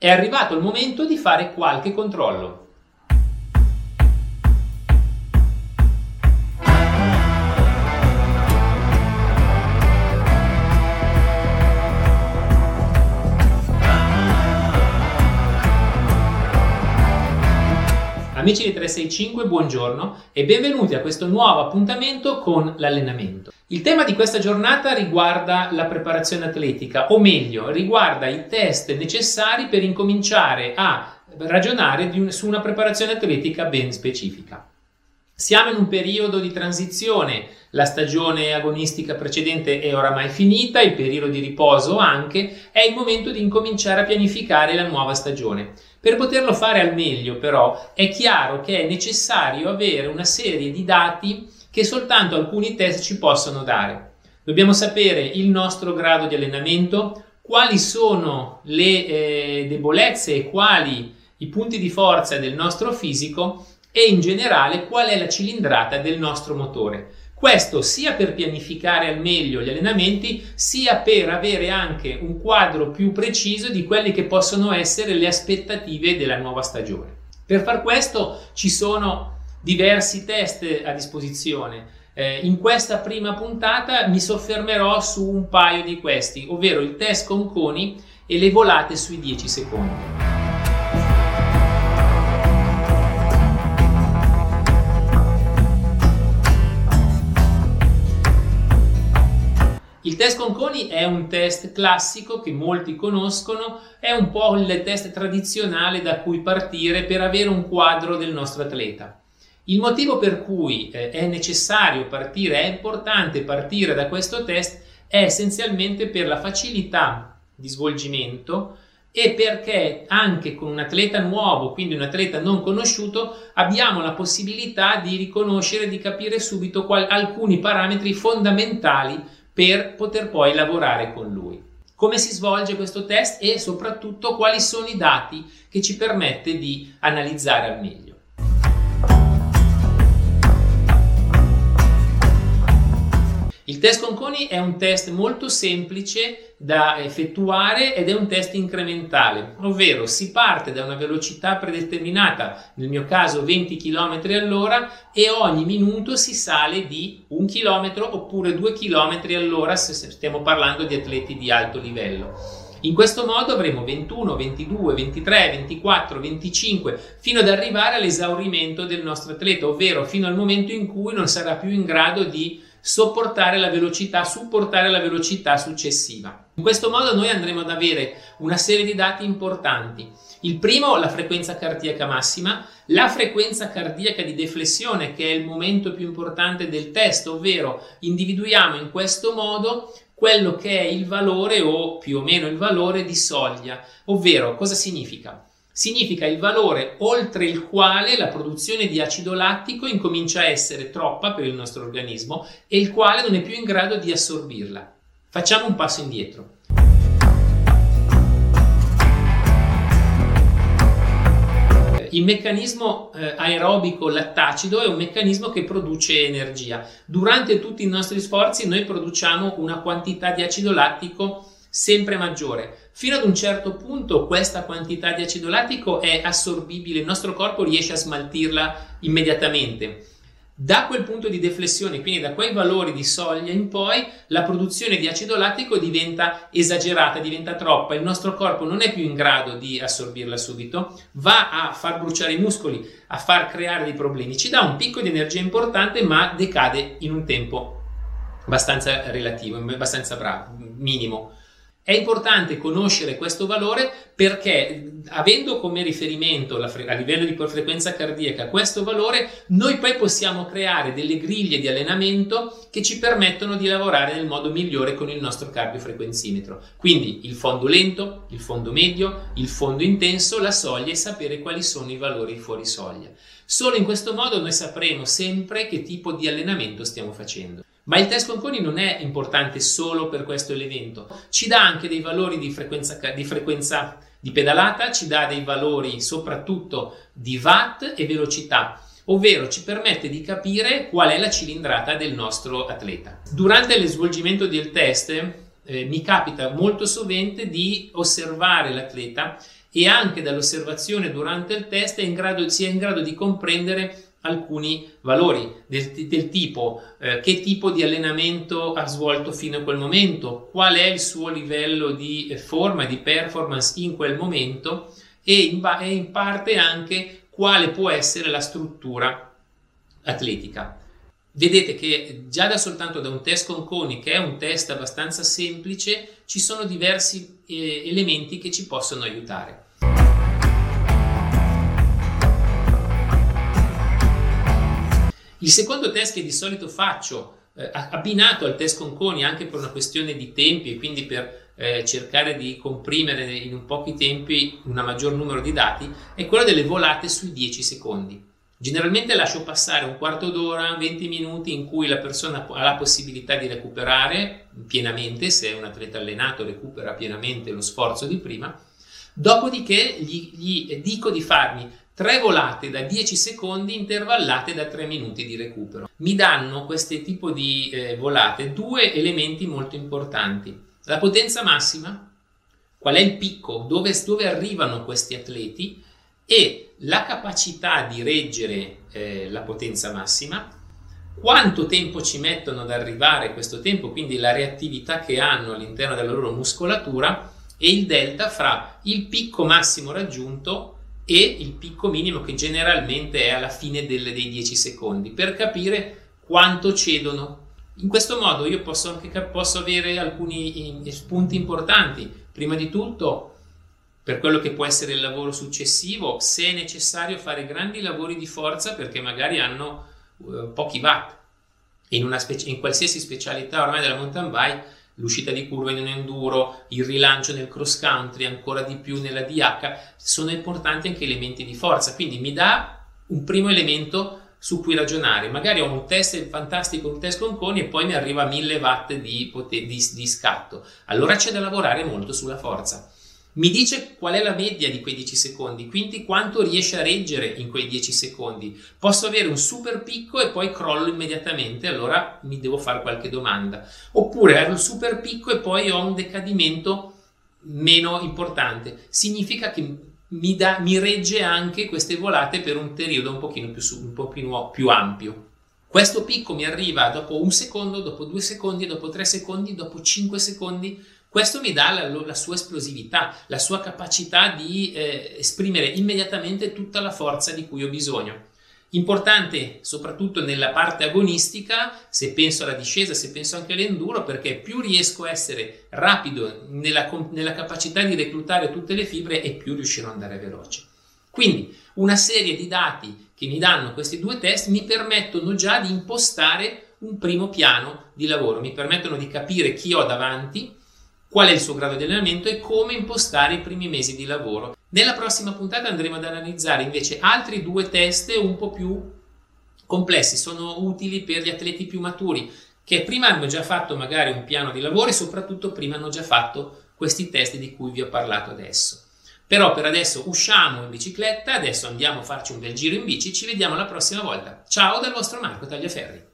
È arrivato il momento di fare qualche controllo. Amici di 365, buongiorno e benvenuti a questo nuovo appuntamento con l'allenamento. Il tema di questa giornata riguarda la preparazione atletica, o meglio, riguarda i test necessari per incominciare a ragionare un, su una preparazione atletica ben specifica. Siamo in un periodo di transizione, la stagione agonistica precedente è oramai finita, il periodo di riposo anche, è il momento di incominciare a pianificare la nuova stagione. Per poterlo fare al meglio, però, è chiaro che è necessario avere una serie di dati che soltanto alcuni test ci possono dare. Dobbiamo sapere il nostro grado di allenamento, quali sono le eh, debolezze e quali i punti di forza del nostro fisico e in generale qual è la cilindrata del nostro motore. Questo sia per pianificare al meglio gli allenamenti, sia per avere anche un quadro più preciso di quelle che possono essere le aspettative della nuova stagione. Per far questo ci sono diversi test a disposizione. Eh, in questa prima puntata mi soffermerò su un paio di questi, ovvero il test con coni e le volate sui 10 secondi. Test con coni è un test classico che molti conoscono, è un po' il test tradizionale da cui partire per avere un quadro del nostro atleta. Il motivo per cui eh, è necessario partire, è importante partire da questo test, è essenzialmente per la facilità di svolgimento e perché anche con un atleta nuovo, quindi un atleta non conosciuto, abbiamo la possibilità di riconoscere, di capire subito qual- alcuni parametri fondamentali per poter poi lavorare con lui. Come si svolge questo test e soprattutto quali sono i dati che ci permette di analizzare al meglio. Il test Conconi è un test molto semplice da effettuare ed è un test incrementale, ovvero si parte da una velocità predeterminata, nel mio caso 20 km all'ora, e ogni minuto si sale di 1 km oppure 2 km all'ora se stiamo parlando di atleti di alto livello. In questo modo avremo 21, 22, 23, 24, 25 fino ad arrivare all'esaurimento del nostro atleta, ovvero fino al momento in cui non sarà più in grado di sopportare la velocità, supportare la velocità successiva. In questo modo noi andremo ad avere una serie di dati importanti. Il primo, la frequenza cardiaca massima, la frequenza cardiaca di deflessione, che è il momento più importante del test, ovvero individuiamo in questo modo quello che è il valore o più o meno il valore di soglia, ovvero cosa significa? Significa il valore oltre il quale la produzione di acido lattico incomincia a essere troppa per il nostro organismo e il quale non è più in grado di assorbirla. Facciamo un passo indietro. Il meccanismo eh, aerobico lattacido è un meccanismo che produce energia. Durante tutti i nostri sforzi noi produciamo una quantità di acido lattico sempre maggiore. Fino ad un certo punto questa quantità di acido lattico è assorbibile, il nostro corpo riesce a smaltirla immediatamente. Da quel punto di deflessione, quindi da quei valori di soglia in poi, la produzione di acido lattico diventa esagerata, diventa troppa, il nostro corpo non è più in grado di assorbirla subito, va a far bruciare i muscoli, a far creare dei problemi, ci dà un picco di energia importante ma decade in un tempo abbastanza relativo, abbastanza bravo, minimo. È importante conoscere questo valore perché avendo come riferimento fre- a livello di frequenza cardiaca questo valore, noi poi possiamo creare delle griglie di allenamento che ci permettono di lavorare nel modo migliore con il nostro cardiofrequenzimetro. Quindi il fondo lento, il fondo medio, il fondo intenso, la soglia e sapere quali sono i valori fuori soglia. Solo in questo modo noi sapremo sempre che tipo di allenamento stiamo facendo. Ma il test Conconi non è importante solo per questo elemento, ci dà anche dei valori di frequenza, di frequenza di pedalata, ci dà dei valori soprattutto di watt e velocità ovvero ci permette di capire qual è la cilindrata del nostro atleta. Durante lo svolgimento del test eh, mi capita molto sovente di osservare l'atleta e anche dall'osservazione durante il test è in grado, sia in grado di comprendere alcuni valori del, del tipo eh, che tipo di allenamento ha svolto fino a quel momento, qual è il suo livello di eh, forma, di performance in quel momento e in, e in parte anche quale può essere la struttura atletica. Vedete che già da soltanto da un test con coni, che è un test abbastanza semplice, ci sono diversi eh, elementi che ci possono aiutare. Il secondo test che di solito faccio, eh, abbinato al test con coni anche per una questione di tempi e quindi per eh, cercare di comprimere in un pochi tempi un maggior numero di dati, è quello delle volate sui 10 secondi. Generalmente lascio passare un quarto d'ora, 20 minuti in cui la persona ha la possibilità di recuperare pienamente, se è un atleta allenato recupera pienamente lo sforzo di prima, dopodiché gli, gli dico di farmi tre volate da 10 secondi intervallate da 3 minuti di recupero. Mi danno questo tipo di eh, volate due elementi molto importanti. La potenza massima, qual è il picco, dove, dove arrivano questi atleti e la capacità di reggere eh, la potenza massima, quanto tempo ci mettono ad arrivare questo tempo, quindi la reattività che hanno all'interno della loro muscolatura e il delta fra il picco massimo raggiunto e il picco minimo che generalmente è alla fine delle, dei 10 secondi per capire quanto cedono. In questo modo io posso anche posso avere alcuni spunti importanti. Prima di tutto, per quello che può essere il lavoro successivo, se è necessario fare grandi lavori di forza perché magari hanno uh, pochi watt. In, specie, in, qualsiasi specialità ormai della mountain bike, l'uscita di curva in un enduro, il rilancio nel cross country, ancora di più nella DH, sono importanti anche elementi di forza. Quindi mi dà un primo elemento su cui ragionare. Magari ho un test fantastico, un test con coni e poi mi arriva a 1000 watt di, di, di scatto. Allora c'è da lavorare molto sulla forza mi dice qual è la media di quei 10 secondi, quindi quanto riesce a reggere in quei 10 secondi. Posso avere un super picco e poi crollo immediatamente, allora mi devo fare qualche domanda. Oppure ho un super picco e poi ho un decadimento meno importante. Significa che mi, da, mi regge anche queste volate per un periodo un pochino più, un pochino più ampio. Questo picco mi arriva dopo un secondo, dopo due secondi, dopo tre secondi, dopo cinque secondi questo mi dà la, la sua esplosività, la sua capacità di eh, esprimere immediatamente tutta la forza di cui ho bisogno. Importante soprattutto nella parte agonistica, se penso alla discesa, se penso anche all'enduro, perché più riesco a essere rapido nella, nella capacità di reclutare tutte le fibre e più riuscirò ad andare veloce. Quindi una serie di dati che mi danno questi due test mi permettono già di impostare un primo piano di lavoro, mi permettono di capire chi ho davanti, qual è il suo grado di allenamento e come impostare i primi mesi di lavoro. Nella prossima puntata andremo ad analizzare invece altri due test un po' più complessi, sono utili per gli atleti più maturi che prima hanno già fatto magari un piano di lavoro e soprattutto prima hanno già fatto questi test di cui vi ho parlato adesso. Però per adesso usciamo in bicicletta, adesso andiamo a farci un bel giro in bici, ci vediamo la prossima volta. Ciao dal vostro Marco Tagliaferri.